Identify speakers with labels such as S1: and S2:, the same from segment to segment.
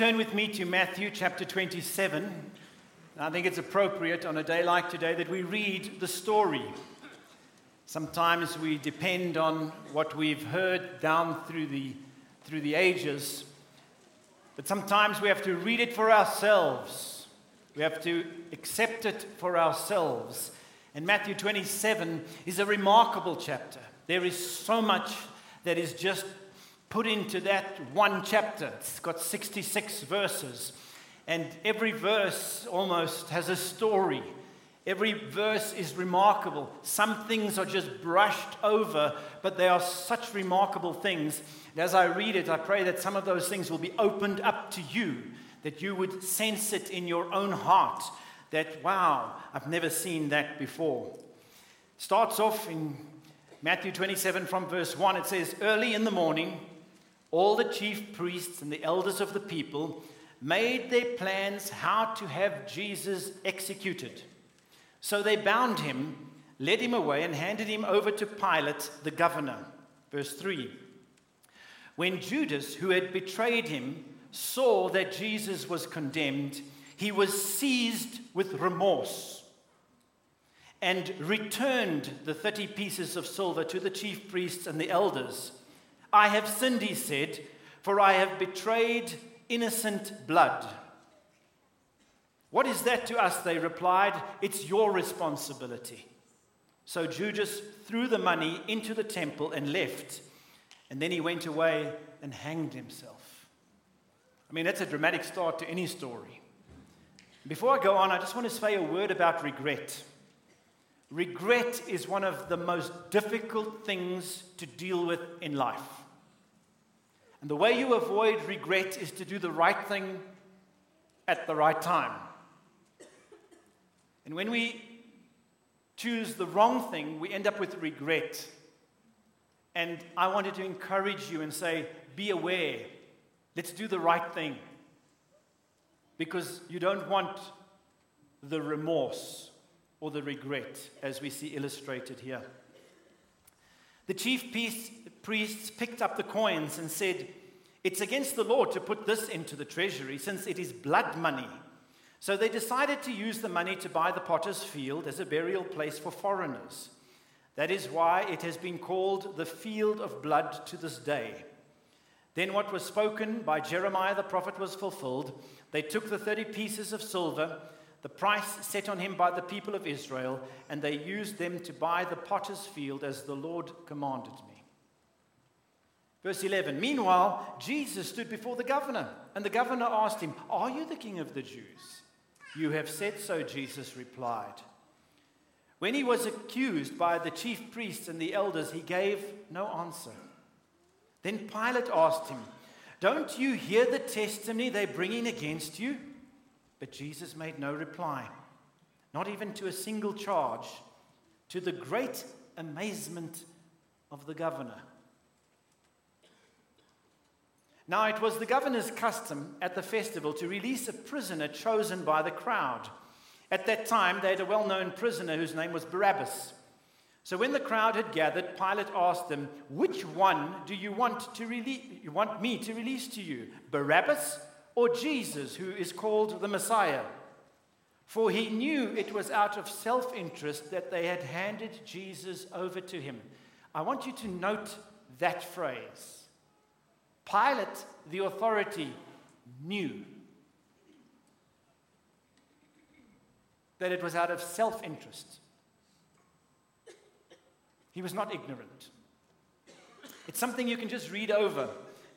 S1: turn with me to Matthew chapter 27, I think it's appropriate on a day like today that we read the story. Sometimes we depend on what we've heard down through the, through the ages, but sometimes we have to read it for ourselves. We have to accept it for ourselves. And Matthew 27 is a remarkable chapter. There is so much that is just put into that one chapter. It's got 66 verses, and every verse almost has a story. Every verse is remarkable. Some things are just brushed over, but they are such remarkable things. And as I read it, I pray that some of those things will be opened up to you, that you would sense it in your own heart that, wow, I've never seen that before. Starts off in Matthew 27 from verse 1. It says, Early in the morning, all the chief priests and the elders of the people made their plans how to have Jesus executed. So they bound him, led him away, and handed him over to Pilate, the governor. Verse 3 When Judas, who had betrayed him, saw that Jesus was condemned, he was seized with remorse and returned the 30 pieces of silver to the chief priests and the elders I have sinned, he said, for I have betrayed innocent blood. What is that to us? They replied. It's your responsibility. So Judas threw the money into the temple and left. And then he went away and hanged himself. I mean, that's a dramatic start to any story. Before I go on, I just want to say a word about regret. Regret is one of the most difficult things to deal with in life. And the way you avoid regret is to do the right thing at the right time. And when we choose the wrong thing, we end up with regret. And I wanted to encourage you and say, be aware. Let's do the right thing. Because you don't want the remorse or the regret, as we see illustrated here. The chief priests picked up the coins and said, It's against the law to put this into the treasury since it is blood money. So they decided to use the money to buy the potter's field as a burial place for foreigners. That is why it has been called the field of blood to this day. Then what was spoken by Jeremiah the prophet was fulfilled. They took the 30 pieces of silver the price set on him by the people of Israel, and they used them to buy the potter's field as the Lord commanded me. Verse 11 Meanwhile, Jesus stood before the governor, and the governor asked him, Are you the king of the Jews? You have said so, Jesus replied. When he was accused by the chief priests and the elders, he gave no answer. Then Pilate asked him, Don't you hear the testimony they're bringing against you? But Jesus made no reply, not even to a single charge, to the great amazement of the governor. Now, it was the governor's custom at the festival to release a prisoner chosen by the crowd. At that time, they had a well known prisoner whose name was Barabbas. So when the crowd had gathered, Pilate asked them, Which one do you want, to release, you want me to release to you, Barabbas or Jesus, who is called the Messiah. For he knew it was out of self interest that they had handed Jesus over to him. I want you to note that phrase. Pilate, the authority, knew that it was out of self interest. He was not ignorant. It's something you can just read over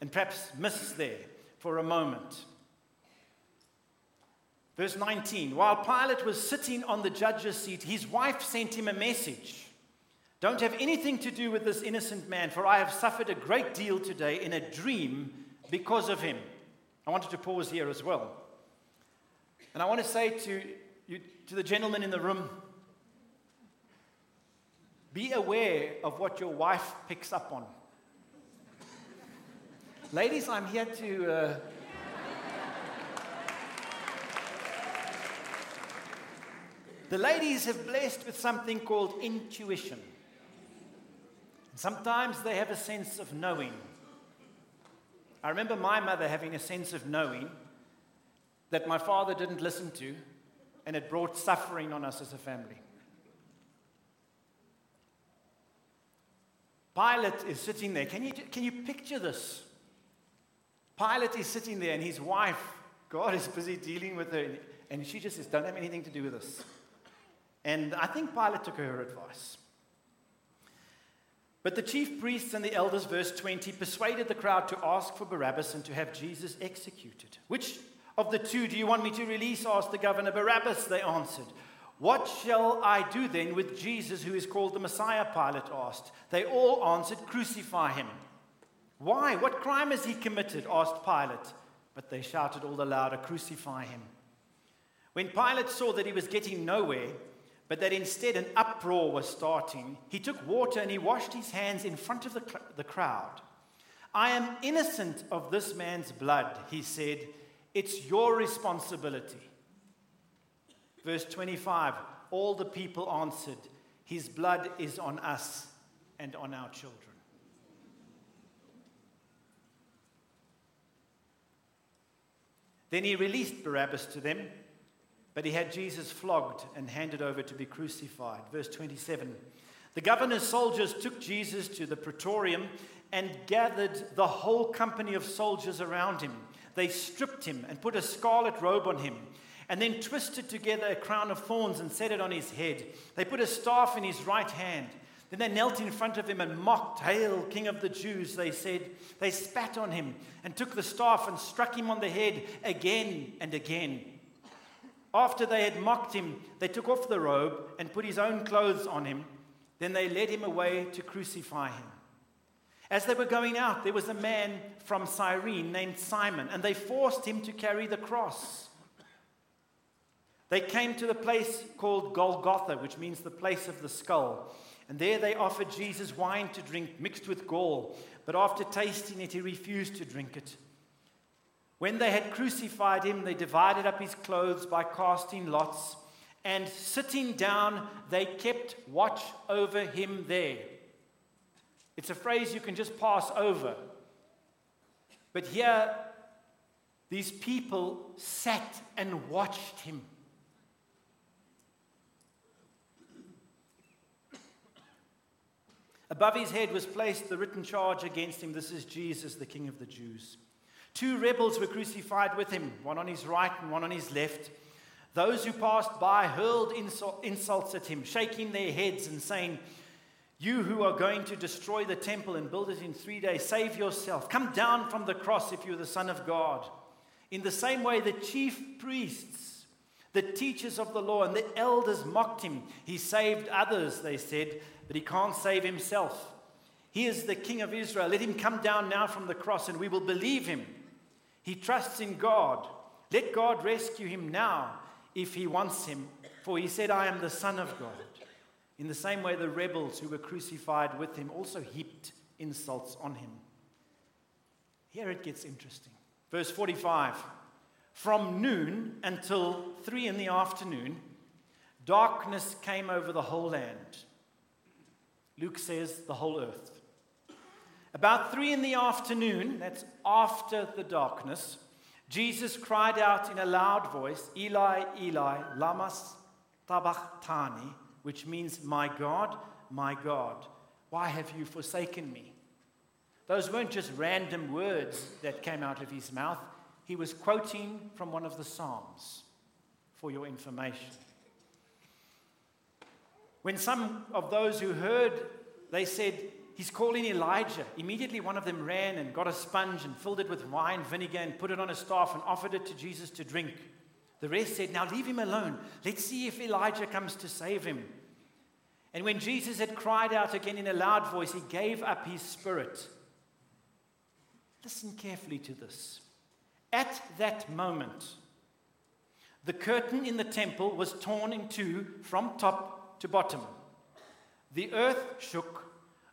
S1: and perhaps miss there for a moment. Verse 19 While Pilate was sitting on the judge's seat, his wife sent him a message Don't have anything to do with this innocent man, for I have suffered a great deal today in a dream because of him. I wanted to pause here as well. And I want to say to, you, to the gentleman in the room be aware of what your wife picks up on. Ladies, I'm here to. Uh, the ladies have blessed with something called intuition. Sometimes they have a sense of knowing. I remember my mother having a sense of knowing that my father didn't listen to, and it brought suffering on us as a family. Pilate is sitting there. Can you, can you picture this? Pilate is sitting there, and his wife, God is busy dealing with her, and she just says, Don't have anything to do with this. And I think Pilate took her advice. But the chief priests and the elders, verse 20, persuaded the crowd to ask for Barabbas and to have Jesus executed. Which of the two do you want me to release? asked the governor. Barabbas, they answered. What shall I do then with Jesus, who is called the Messiah? Pilate asked. They all answered, Crucify him. Why? What crime has he committed? asked Pilate. But they shouted all the louder, Crucify him. When Pilate saw that he was getting nowhere, but that instead an uproar was starting, he took water and he washed his hands in front of the, cl- the crowd. I am innocent of this man's blood, he said. It's your responsibility. Verse 25 All the people answered, His blood is on us and on our children. Then he released Barabbas to them but he had Jesus flogged and handed over to be crucified. Verse 27. The governor's soldiers took Jesus to the praetorium and gathered the whole company of soldiers around him. They stripped him and put a scarlet robe on him, and then twisted together a crown of thorns and set it on his head. They put a staff in his right hand. Then they knelt in front of him and mocked, Hail, King of the Jews, they said. They spat on him and took the staff and struck him on the head again and again. After they had mocked him, they took off the robe and put his own clothes on him. Then they led him away to crucify him. As they were going out, there was a man from Cyrene named Simon, and they forced him to carry the cross. They came to the place called Golgotha, which means the place of the skull. And there they offered Jesus wine to drink mixed with gall. But after tasting it, he refused to drink it. When they had crucified him, they divided up his clothes by casting lots, and sitting down, they kept watch over him there. It's a phrase you can just pass over. But here, these people sat and watched him. Above his head was placed the written charge against him This is Jesus, the King of the Jews. Two rebels were crucified with him, one on his right and one on his left. Those who passed by hurled insults at him, shaking their heads and saying, You who are going to destroy the temple and build it in three days, save yourself. Come down from the cross if you're the Son of God. In the same way, the chief priests, the teachers of the law, and the elders mocked him. He saved others, they said, but he can't save himself. He is the King of Israel. Let him come down now from the cross and we will believe him. He trusts in God. Let God rescue him now if he wants him, for he said, I am the Son of God. In the same way, the rebels who were crucified with him also heaped insults on him. Here it gets interesting. Verse 45 From noon until three in the afternoon, darkness came over the whole land. Luke says the whole earth. About three in the afternoon, that's after the darkness, Jesus cried out in a loud voice, Eli, Eli, lama sabachthani, which means, My God, my God, why have you forsaken me? Those weren't just random words that came out of his mouth. He was quoting from one of the Psalms for your information. When some of those who heard, they said, he's calling Elijah. Immediately, one of them ran and got a sponge and filled it with wine vinegar and put it on a staff and offered it to Jesus to drink. The rest said, Now leave him alone. Let's see if Elijah comes to save him. And when Jesus had cried out again in a loud voice, he gave up his spirit. Listen carefully to this. At that moment, the curtain in the temple was torn in two from top to bottom. The earth shook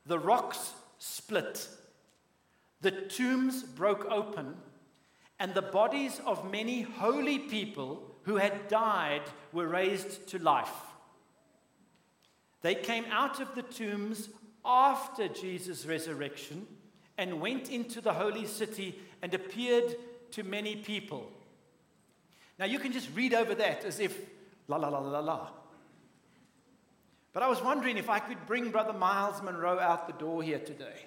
S1: the rocks split, the tombs broke open, and the bodies of many holy people who had died were raised to life. They came out of the tombs after Jesus' resurrection and went into the holy city and appeared to many people. Now, you can just read over that as if la la la la la. But I was wondering if I could bring Brother Myles Munroe out the door here today.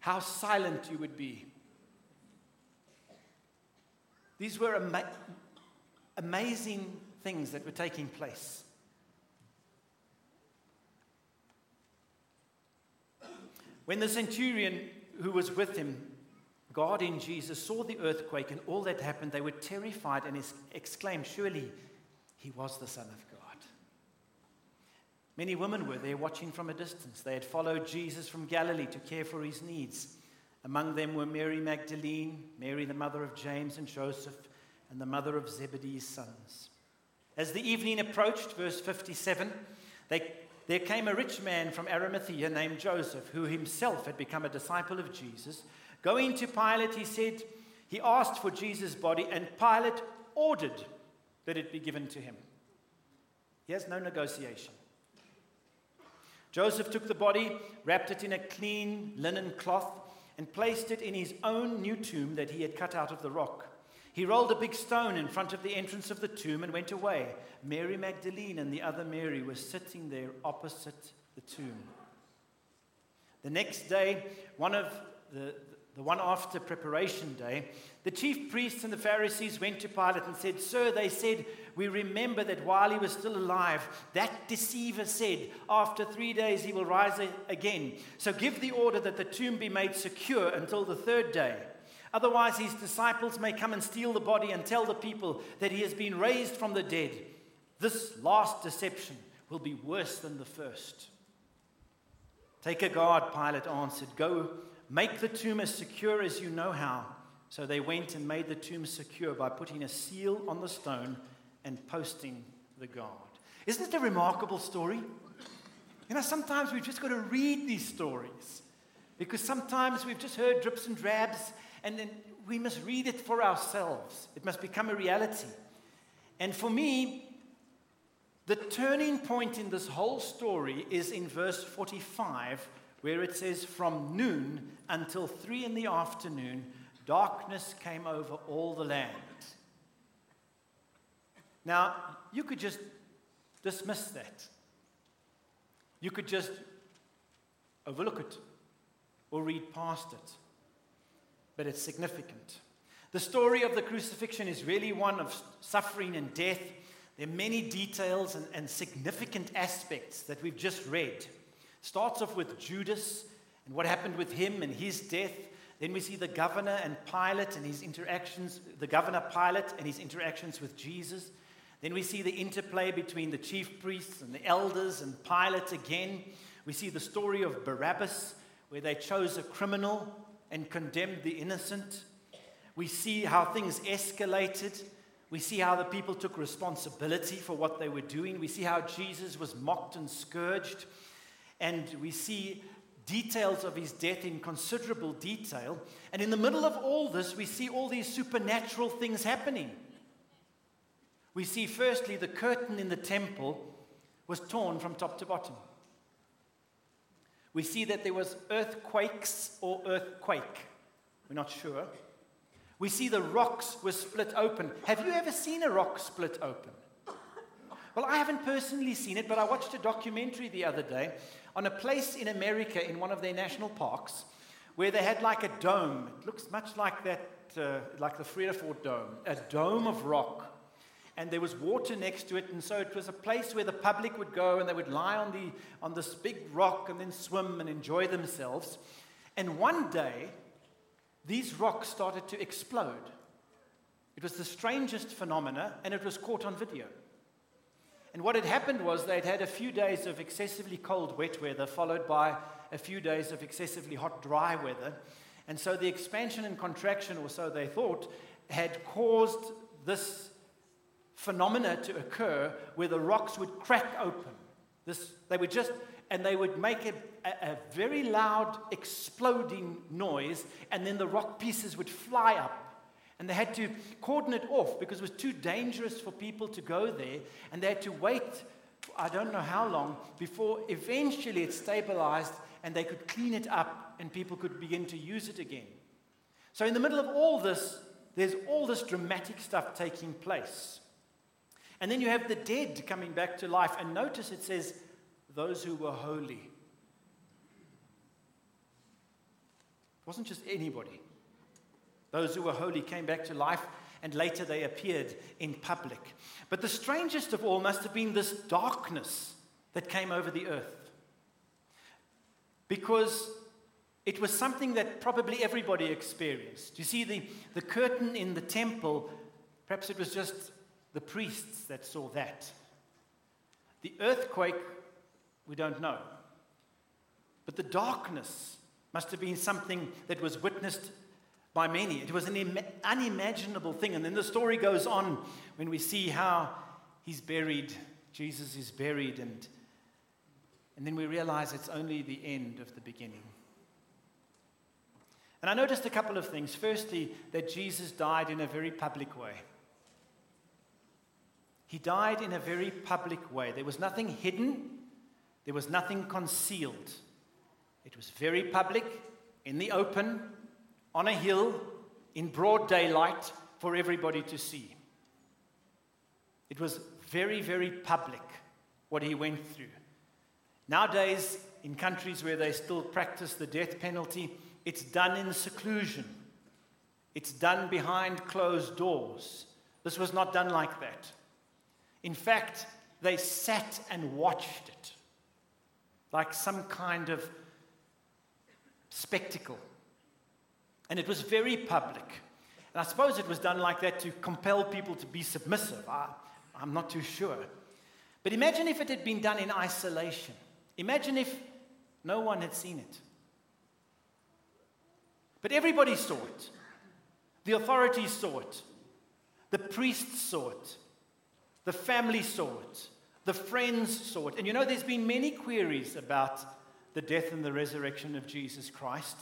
S1: How silent you would be. These were ama- amazing things that were taking place. When the centurion who was with him, God in Jesus, saw the earthquake and all that happened, they were terrified and exclaimed, Surely he was the Son of God. Many women were there watching from a distance. They had followed Jesus from Galilee to care for his needs. Among them were Mary Magdalene, Mary, the mother of James and Joseph, and the mother of Zebedee's sons. As the evening approached, verse 57, they, there came a rich man from Arimathea named Joseph, who himself had become a disciple of Jesus. Going to Pilate, he said, he asked for Jesus' body, and Pilate ordered that it be given to him. He has no negotiation. Joseph took the body, wrapped it in a clean linen cloth, and placed it in his own new tomb that he had cut out of the rock. He rolled a big stone in front of the entrance of the tomb and went away. Mary Magdalene and the other Mary were sitting there opposite the tomb. The next day, one of the, the one after preparation day, the chief priests and the Pharisees went to Pilate and said, Sir, they said, we remember that while he was still alive, that deceiver said, After three days he will rise again. So give the order that the tomb be made secure until the third day. Otherwise, his disciples may come and steal the body and tell the people that he has been raised from the dead. This last deception will be worse than the first. Take a guard, Pilate answered. Go Make the tomb as secure as you know how. So they went and made the tomb secure by putting a seal on the stone and posting the guard. Isn't it a remarkable story? You know, sometimes we've just got to read these stories because sometimes we've just heard drips and drabs and then we must read it for ourselves. It must become a reality. And for me, the turning point in this whole story is in verse 45 where it says, From noon until three in the afternoon, darkness came over all the land. Now, you could just dismiss that. You could just overlook it or read past it. But it's significant. The story of the crucifixion is really one of suffering and death. There are many details and, and significant aspects that we've just read. Starts off with Judas and what happened with him and his death. Then we see the governor and Pilate and his interactions, the governor Pilate and his interactions with Jesus. Then we see the interplay between the chief priests and the elders and Pilate again. We see the story of Barabbas, where they chose a criminal and condemned the innocent. We see how things escalated. We see how the people took responsibility for what they were doing. We see how Jesus was mocked and scourged and we see details of his death in considerable detail. And in the middle of all this, we see all these supernatural things happening. We see, firstly, the curtain in the temple was torn from top to bottom. We see that there was earthquakes or earthquake. We're not sure. We see the rocks were split open. Have you ever seen a rock split open? Well, I haven't personally seen it, but I watched a documentary the other day on a place in America in one of their national parks where they had like a dome. It looks much like that, uh, like the Vredefort Dome, a dome of rock. And there was water next to it, and so it was a place where the public would go and they would lie on, the, on this big rock and then swim and enjoy themselves. And one day, these rocks started to explode. It was the strangest phenomena, and it was caught on video. And what had happened was they'd had a few days of excessively cold, wet weather, followed by a few days of excessively hot, dry weather. And so the expansion and contraction, or so they thought, had caused this phenomena to occur where the rocks would crack open. This, they would just, and they would make a, a, a very loud exploding noise, and then the rock pieces would fly up and they had to cordon it off because it was too dangerous for people to go there. And they had to wait, I don't know how long, before eventually it stabilized and they could clean it up and people could begin to use it again. So, in the middle of all this, there's all this dramatic stuff taking place. And then you have the dead coming back to life. And notice it says, those who were holy. It wasn't just anybody. Those who were holy came back to life, and later they appeared in public. But the strangest of all must have been this darkness that came over the earth. Because it was something that probably everybody experienced. You see, the, the curtain in the temple, perhaps it was just the priests that saw that. The earthquake, we don't know. But the darkness must have been something that was witnessed by many. It was an Im- unimaginable thing. And then the story goes on when we see how he's buried, Jesus is buried, and, and then we realize it's only the end of the beginning. And I noticed a couple of things. Firstly, that Jesus died in a very public way. He died in a very public way. There was nothing hidden, there was nothing concealed. It was very public, in the open, on a hill, in broad daylight, for everybody to see. It was very, very public what he went through. Nowadays, in countries where they still practice the death penalty, it's done in seclusion. It's done behind closed doors. This was not done like that. In fact, they sat and watched it like some kind of spectacle. And it was very public. And I suppose it was done like that to compel people to be submissive. I, I'm not too sure. But imagine if it had been done in isolation. Imagine if no one had seen it. But everybody saw it. The authorities saw it. The priests saw it. The family saw it. The friends saw it. And you know, there's been many queries about the death and the resurrection of Jesus Christ.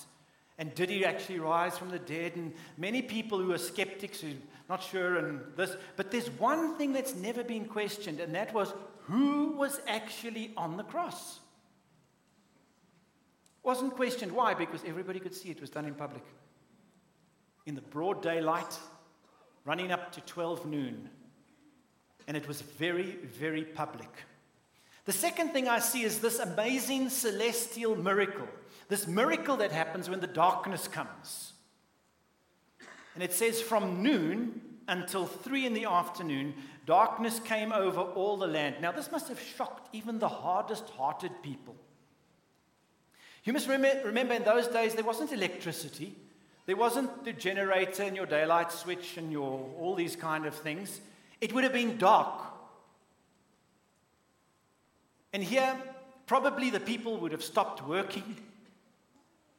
S1: And did he actually rise from the dead? And many people who are skeptics who are not sure and this. But there's one thing that's never been questioned, and that was who was actually on the cross? Wasn't questioned. Why? Because everybody could see it was done in public. In the broad daylight, running up to 12 noon. And it was very, very public. The second thing I see is this amazing celestial miracle. This miracle that happens when the darkness comes. And it says from noon until three in the afternoon, darkness came over all the land. Now, this must have shocked even the hardest hearted people. You must remember in those days there wasn't electricity. There wasn't the generator and your daylight switch and your all these kind of things. It would have been dark. And here, probably the people would have stopped working.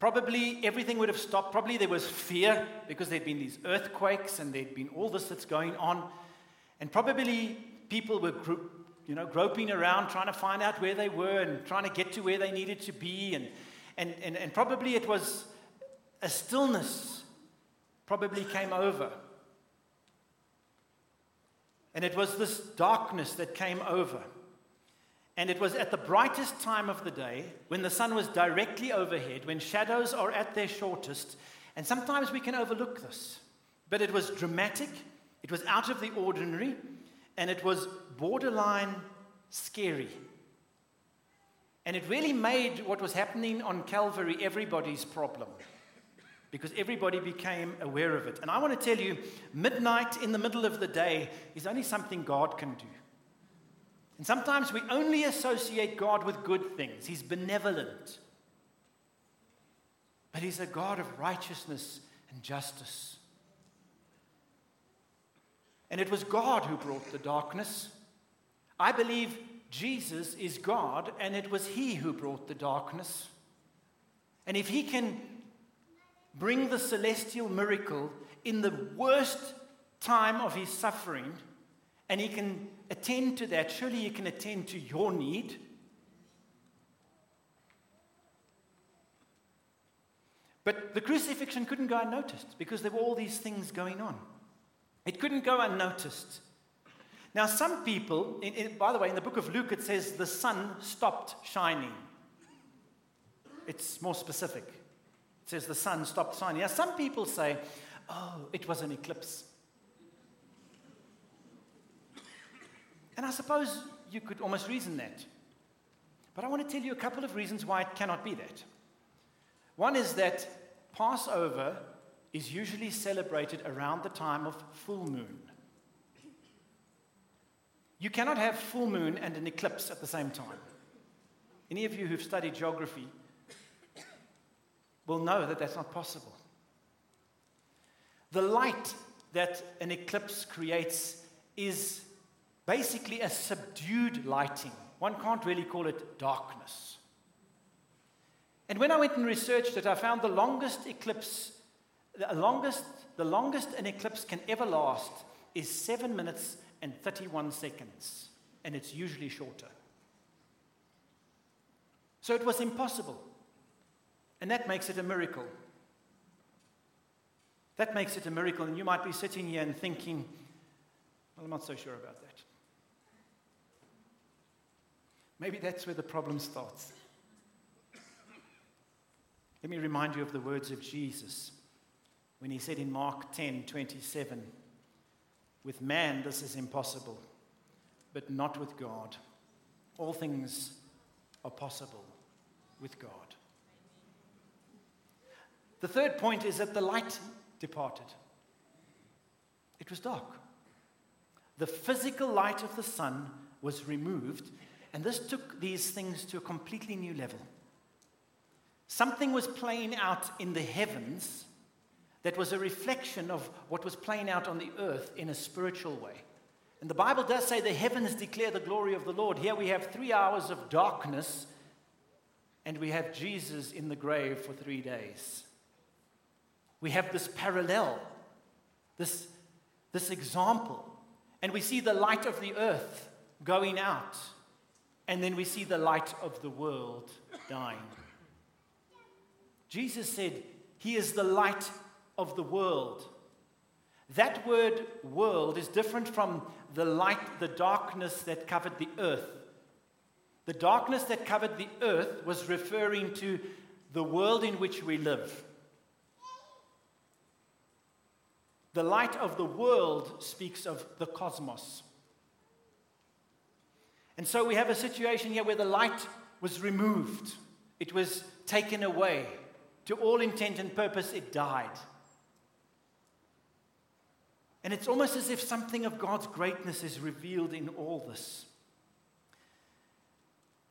S1: Probably everything would have stopped. Probably there was fear because there'd been these earthquakes and there'd been all this that's going on. And probably people were you know, groping around trying to find out where they were and trying to get to where they needed to be. And and, and, and probably it was a stillness, probably came over. And it was this darkness that came over. And it was at the brightest time of the day, when the sun was directly overhead, when shadows are at their shortest. And sometimes we can overlook this. But it was dramatic, it was out of the ordinary, and it was borderline scary. And it really made what was happening on Calvary everybody's problem because everybody became aware of it. And I want to tell you, midnight in the middle of the day is only something God can do. And sometimes we only associate God with good things, He's benevolent. But He's a God of righteousness and justice. And it was God who brought the darkness. I believe Jesus is God, and it was He who brought the darkness. And if He can bring the celestial miracle in the worst time of His suffering, and He can attend to that, surely you can attend to your need. But the crucifixion couldn't go unnoticed because there were all these things going on. It couldn't go unnoticed. Now, some people, in, in, by the way, in the book of Luke, it says the sun stopped shining. It's more specific. It says the sun stopped shining. Now, some people say, oh, it was an eclipse. And I suppose you could almost reason that. But I want to tell you a couple of reasons why it cannot be that. One is that Passover is usually celebrated around the time of full moon. You cannot have full moon and an eclipse at the same time. Any of you who've studied geography will know that that's not possible. The light that an eclipse creates is basically a subdued lighting. One can't really call it darkness. And when I went and researched it, I found the longest eclipse, the longest, the longest an eclipse can ever last is 7 minutes and 31 seconds, and it's usually shorter. So it was impossible. And that makes it a miracle. That makes it a miracle. And you might be sitting here and thinking, well, I'm not so sure about that. Maybe that's where the problem starts. Let me remind you of the words of Jesus when he said in Mark 10 27, With man this is impossible, but not with God. All things are possible with God. The third point is that the light departed, it was dark. The physical light of the sun was removed, and this took these things to a completely new level. Something was playing out in the heavens that was a reflection of what was playing out on the earth in a spiritual way. And the Bible does say the heavens declare the glory of the Lord. Here we have three hours of darkness, and we have Jesus in the grave for three days. We have this parallel, this, this example, and we see the light of the earth going out, and then we see the light of the world dying. Jesus said, He is the light of the world. That word world is different from the light, the darkness that covered the earth. The darkness that covered the earth was referring to the world in which we live. The light of the world speaks of the cosmos. And so we have a situation here where the light was removed, it was taken away to all intent and purpose, it died. And it's almost as if something of God's greatness is revealed in all this.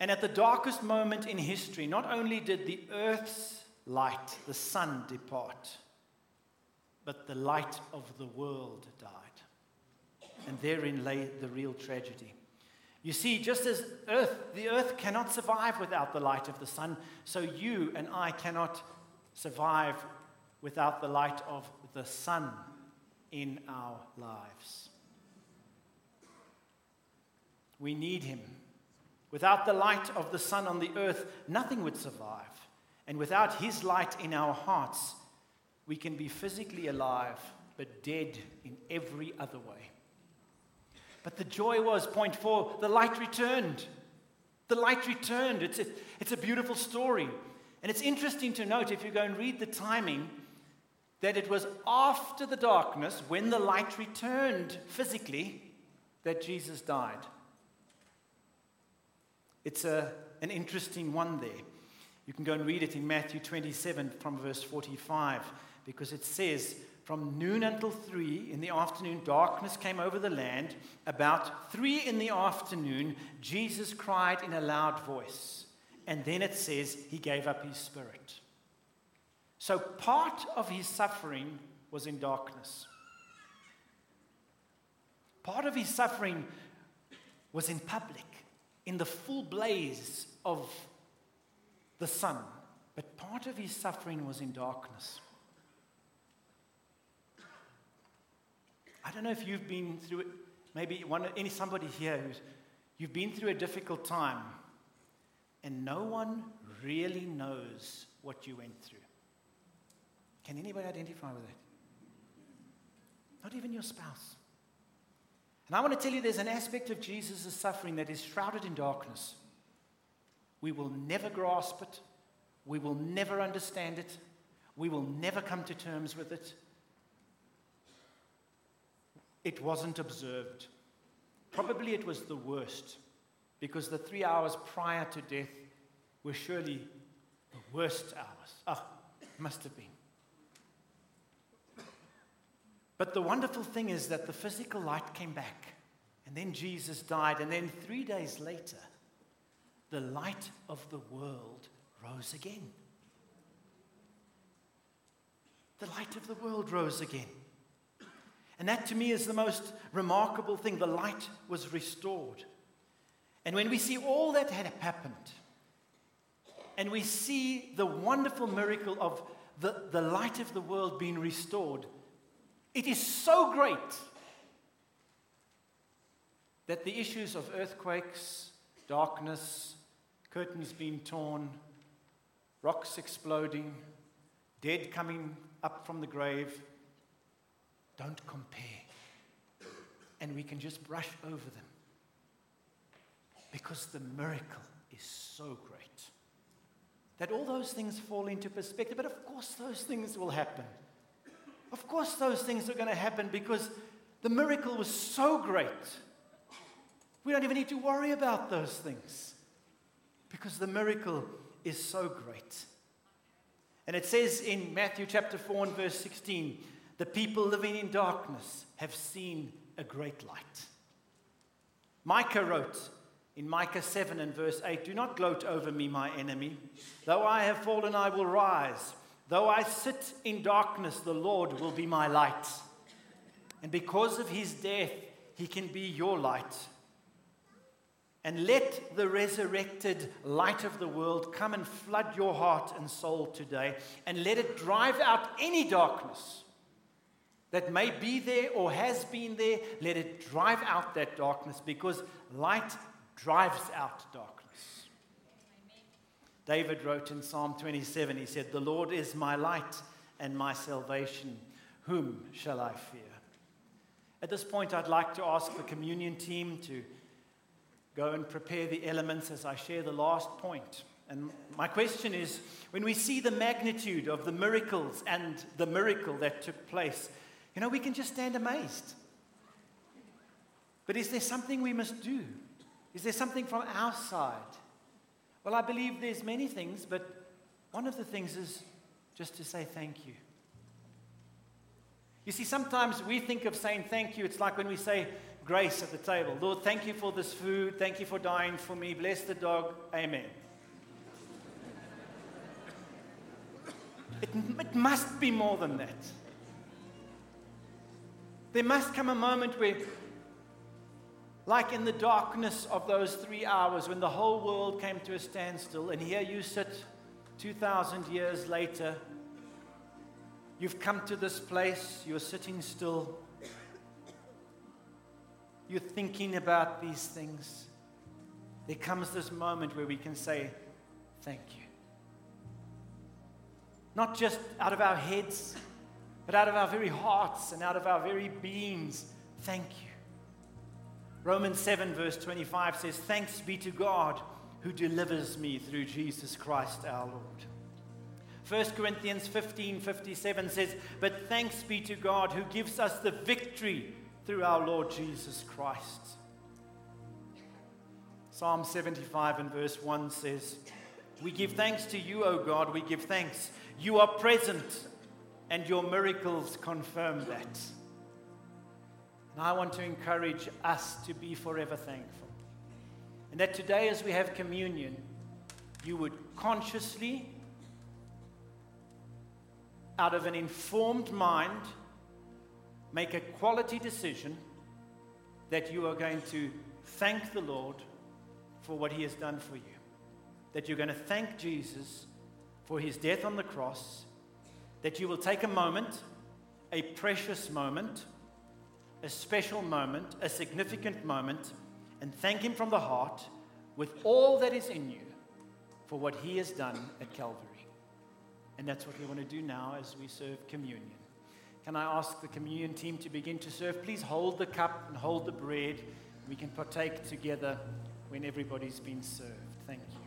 S1: And at the darkest moment in history, not only did the earth's light, the sun, depart, but the light of the world died. And therein lay the real tragedy. You see, just as earth, the earth cannot survive without the light of the sun, so you and I cannot survive without the light of the sun in our lives. We need him. Without the light of the sun on the earth, nothing would survive. And without his light in our hearts, we can be physically alive, but dead in every other way. But the joy was, point four, the light returned. The light returned. It's a, it's a beautiful story. And it's interesting to note, if you go and read the timing, that it was after the darkness, when the light returned physically, that Jesus died. It's a, an interesting one there. You can go and read it in Matthew 27 from verse 45, because it says, From noon until three in the afternoon, darkness came over the land. About three in the afternoon, Jesus cried in a loud voice. And then it says he gave up his spirit. So part of his suffering was in darkness. Part of his suffering was in public, in the full blaze of the sun. But part of his suffering was in darkness. I don't know if you've been through it, maybe one, any somebody here who's you've been through a difficult time and no one really knows what you went through. Can anybody identify with that? Not even your spouse. And I want to tell you there's an aspect of Jesus' suffering that is shrouded in darkness. We will never grasp it, we will never understand it, We will never come to terms with it. It wasn't observed. Probably it was the worst because the three hours prior to death were surely the worst hours. Ah, must have been. But the wonderful thing is that the physical light came back, and then Jesus died, and then three days later, the light of the world rose again. The light of the world rose again. And that to me is the most remarkable thing. The light was restored. And when we see all that had happened, and we see the wonderful miracle of the, the light of the world being restored, it is so great that the issues of earthquakes, darkness, curtains being torn, rocks exploding, dead coming up from the grave, don't compare. And we can just brush over them because the miracle is so great that all those things fall into perspective. But of course, those things will happen. Of course, those things are going to happen because the miracle was so great. We don't even need to worry about those things because the miracle is so great. And it says in Matthew chapter 4 and verse 16 the people living in darkness have seen a great light. Micah wrote, in Micah 7 and verse 8, Do not gloat over me, my enemy. Though I have fallen, I will rise. Though I sit in darkness, the Lord will be my light. And because of his death, he can be your light. And let the resurrected light of the world come and flood your heart and soul today, and let it drive out any darkness that may be there or has been there. Let it drive out that darkness because light drives out darkness. David wrote in Psalm 27, he said, The Lord is my light and my salvation. Whom shall I fear? At this point, I'd like to ask the communion team to go and prepare the elements as I share the last point. And my question is when we see the magnitude of the miracles and the miracle that took place, you know, we can just stand amazed. But is there something we must do? Is there something from our side? Well, I believe there's many things, but one of the things is just to say thank you. You see, sometimes we think of saying thank you, it's like when we say grace at the table Lord, thank you for this food, thank you for dying for me, bless the dog, amen. It, it must be more than that. There must come a moment where like in the darkness of those three hours when the whole world came to a standstill, and here you sit 2,000 years later. You've come to this place, you're sitting still, you're thinking about these things. There comes this moment where we can say, Thank you. Not just out of our heads, but out of our very hearts and out of our very beings. Thank you. Romans 7, verse 25 says, Thanks be to God who delivers me through Jesus Christ our Lord. 1 Corinthians 15 57 says, But thanks be to God who gives us the victory through our Lord Jesus Christ. Psalm 75 and verse 1 says, We give thanks to you, O God, we give thanks. You are present, and your miracles confirm that. And I want to encourage us to be forever thankful. And that today, as we have communion, you would consciously, out of an informed mind, make a quality decision that you are going to thank the Lord for what he has done for you. That you're going to thank Jesus for his death on the cross. That you will take a moment, a precious moment, a special moment, a significant moment, and thank Him from the heart with all that is in you for what He has done at Calvary. And that's what we want to do now as we serve communion. Can I ask the communion team to begin to serve? Please hold the cup and hold the bread. We can partake together when everybody's been served. Thank you.